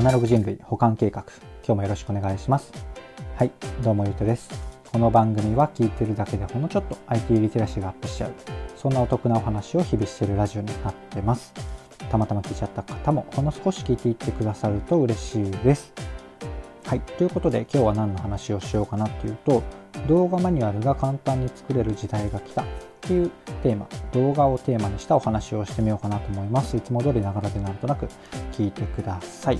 アナログ人類保管計画。今日もよろしくお願いします。はいどうもゆうとです。この番組は聞いてるだけでほんのちょっと IT リテラシーがアップしちゃう。そんなお得なお話を日々してるラジオになってます。たまたま聞いちゃった方もほんの少し聞いていってくださると嬉しいです。はいということで今日は何の話をしようかなっていうと動画マニュアルが簡単に作れる時代が来た。っていうテーマ動画をテーマにしたお話をしてみようかなと思います。いつも通りながらでなんとなく聞いてください。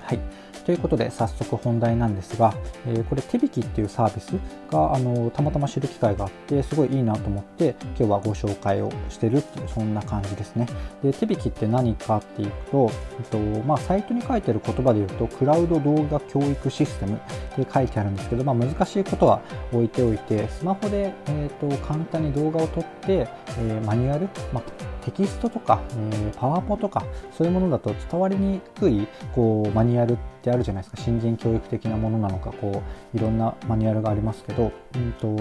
はい。ということで早速本題なんですが、えー、これ手引きっていうサービスがあのたまたま知る機会があってすごいいいなと思って今日はご紹介をしてるっていうそんな感じですね。で手引きって何かっていうと、えっとまあ、サイトに書いてる言葉で言うとクラウド動画教育システムって書いてあるんですけど、まあ、難しいことは置いておいてスマホで、えーと、簡単に動画を撮って、えー、マニュアル、まあテキストとか、えー、パワーポとかそういうものだと伝わりにくいこうマニュアルってああるじゃないですか新人教育的なものなのかこういろんなマニュアルがありますけど、うんと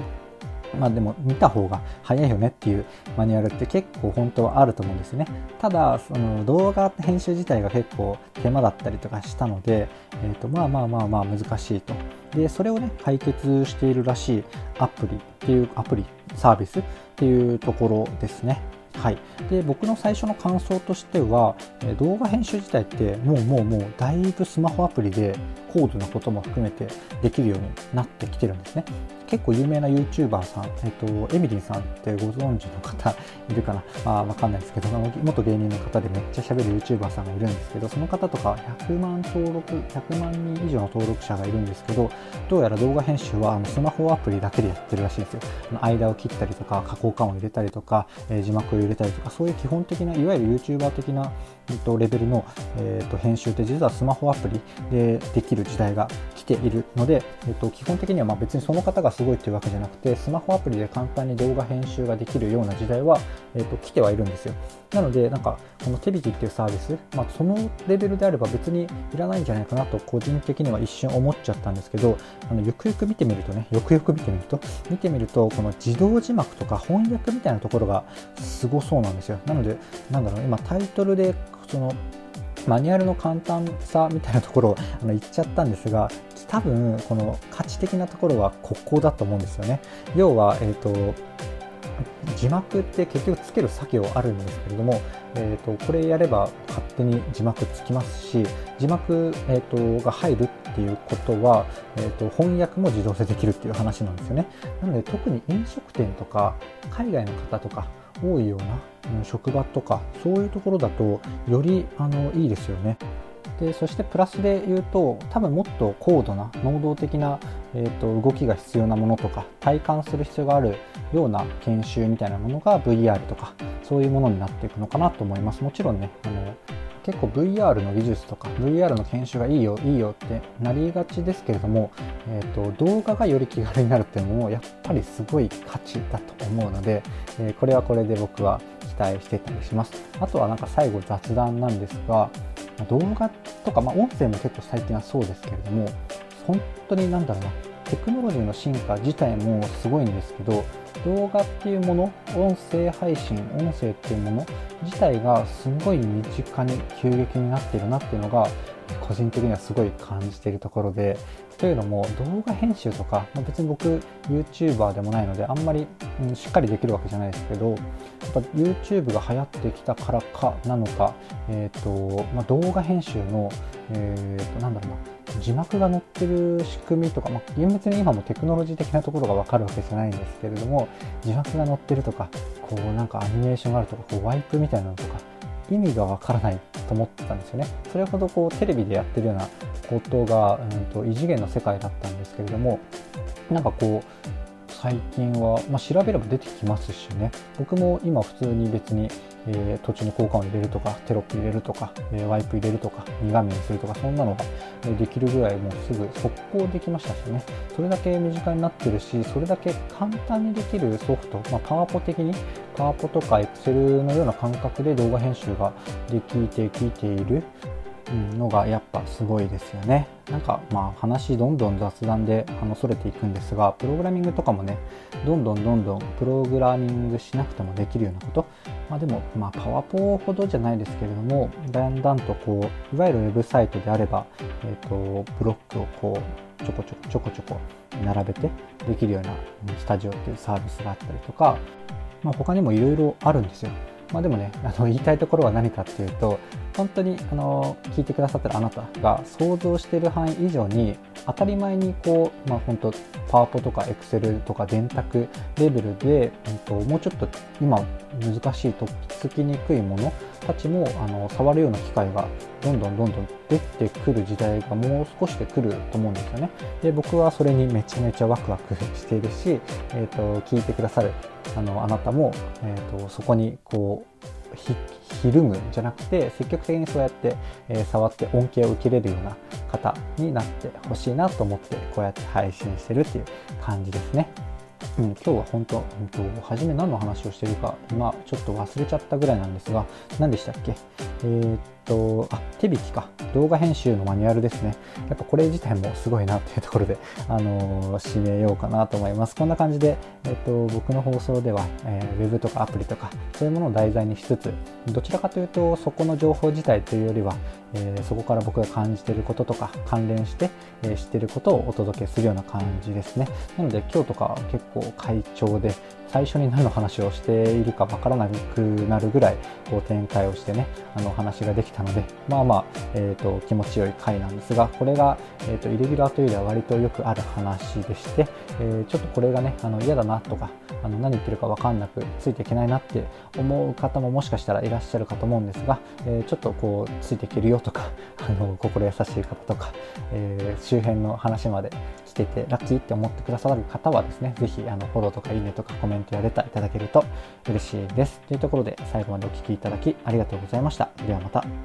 まあでも見た方が早いよねっていうマニュアルって結構本当はあると思うんですね。ただ、その動画編集自体が結構手間だったりとかしたので、えー、とまあまあまあまあ難しいと。で、それをね、解決しているらしいアプリっていうアプリ、サービスっていうところですね。はい、で僕の最初の感想としては、動画編集自体ってもうもうもうだいぶスマホアプリで高度なことも含めてできるようになってきてるんですね。結構有名な YouTuber さん、えっと、エミリンさんってご存知の方 いるかな、まあ、わかんないですけど、元芸人の方でめっちゃ喋る YouTuber さんがいるんですけど、その方とか100万登録、100万人以上の登録者がいるんですけど、どうやら動画編集はあのスマホアプリだけでやってるらしいんですよ。間を切ったりとか、加工感を入れたりとか、え、字幕を入れたりとか、そういう基本的な、いわゆる YouTuber 的な、えっと、レベルの、えっと、編集って実はスマホアプリでできる時代が来ているので、えっと、基本的にはまあ別にその方がすごいっていうわけじゃなくてスマホアプリで簡単に動画編集ができるような時代は、えーと、来てはいるんですよ。なのでなんかこの手引きっていうサービス、まあ、そのレベルであれば別にいらないんじゃないかなと個人的には一瞬思っちゃったんですけどあのよくよく見てみるとねよくよく見てみると見てみるとこの自動字幕とか翻訳みたいなところがすごいそうなんですよなのでなんだろう今タイトルでそのマニュアルの簡単さみたいなところをあの言っちゃったんですが多分この価値的なところはここだと思うんですよね。要は、えーと、字幕って結局つける作業あるんですけれども、えーと、これやれば勝手に字幕つきますし字幕、えーと、が入るっていうことは、えー、と翻訳も自動でできるっていう話なんですよね。なので特に飲食店とか海外の方とか多いような、うん、職場とかそういうところだとよりあのいいですよね。でそしてプラスで言うと多分もっと高度な能動的な、えーと、動きが必要なものとか体感する必要があるような研修みたいなものが VR とかそういうものになっていくのかなと思いますもちろんねあの結構 VR の技術とか VR の研修がいいよいいよってなりがちですけれども、えーと、動画がより気軽になるっていうのもやっぱりすごい価値だと思うので、えー、これはこれで僕は期待してたりします。あとはなんか最後雑談なんですが動画とか、まあ、音声も結構最近はそうですけれども本当になんだろうな。テクノロジーの進化自体もすごいんですけど動画っていうもの音声配信音声っていうもの自体がすごい身近に急激になっているなっていうのが個人的にはすごい感じているところでというのも動画編集とか、まあ、別に僕 YouTuber でもないのであんまり、うん、しっかりできるわけじゃないですけどやっぱ YouTube が流行ってきたからかなのか、えーとまあ、動画編集の、えーと、なんだろうな。字幕が載ってる仕組みとか、まあ、厳密に今もテクノロジー的なところが分かるわけじゃないんですけれども字幕が載ってるとかこうなんかアニメーションがあるとかこうワイプみたいなのとか意味が分からないと思ってたんですよね。それほどこうテレビでやってるようなことが、うんと、異次元の世界だったんですけれどもなんかこう最近は、まあ、調べれば出てきますしね。僕も今普通に別に、えー、途中に効果音入れるとかテロップ入れるとか、えー、ワイプ入れるとか2画面にするとかそんなのができるぐらいもうすぐ速攻できましたしね。それだけ身近になってるしそれだけ簡単にできるソフト、まあ、パワポ的にパワポとかエクセルのような感覚で動画編集ができてきている。のがやっぱすごいですよね。なんかまあ話どんどん雑談であのそれていくんですがプログラミングとかもねどんどんどんどんプログラミングしなくてもできるようなこと、まあ、でもまあパワポほどじゃないですけれどもだんだんとこういわゆるウェブサイトであれば、えーと、ブロックをこうちょこちょこちょこちょこ並べてできるようなスタジオっていうサービスがあったりとか、まあ、他にもいろいろあるんですよ。まあ、でもねあの言いたいところは何かっていうと本当にあの聞いてくださってるあなたが想像している範囲以上に当たり前にこう、まあ、本当パワポとかエクセルとか電卓レベルで、うんと、もうちょっと今難しいとっつきにくいものたちもあの触るような機会がどんどんどんどん出てくる時代がもう少しで来ると思うんですよね。で僕はそれにめちゃめちゃワクワクしているし、えーと、聞いてくださるあのあなたも、えーとそこにこうひるむじゃなくて積極的にそうやって、えー、触って恩恵を受けれるような方になってほしいなと思ってこうやって配信してるっていう感じですね。うん、今日は本当、本当、初め何の話をしてるか、今ちょっと忘れちゃったぐらいなんですが、何でしたっけ？えー、と、あ、手引きか。動画編集のマニュアルですね。やっぱこれ自体もすごいなっていうところで、あのー、締めようかなと思います。こんな感じで、えっと、僕の放送では、えー、ウェブとかアプリとか、そういうものを題材にしつつ、どちらかというと、そこの情報自体というよりは、えー、そこから僕が感じていることとか、関連して、えー、知っていることをお届けするような感じですね。なので、今日とか結構会長で、最初に何の話をしているかわからなくなるぐらいこう展開をしてねあの話ができたのでまあまあ、えーと、気持ちよい回なんですがこれが、えーと、イレギュラーというよりは割とよくある話でして、えー、ちょっとこれがねあの嫌だなとかあの何言ってるか分かんなくついていけないなって思う方ももしかしたらいらっしゃるかと思うんですが、えー、ちょっとこうついていけるよとか あの心優しい方とか、えー、周辺の話まで聞けてラッキーって思ってくださる方はですね是非フォローとかいいねとかコメントやレターいただけると嬉しいです。というところで最後までお聴きいただきありがとうございました。ではまた。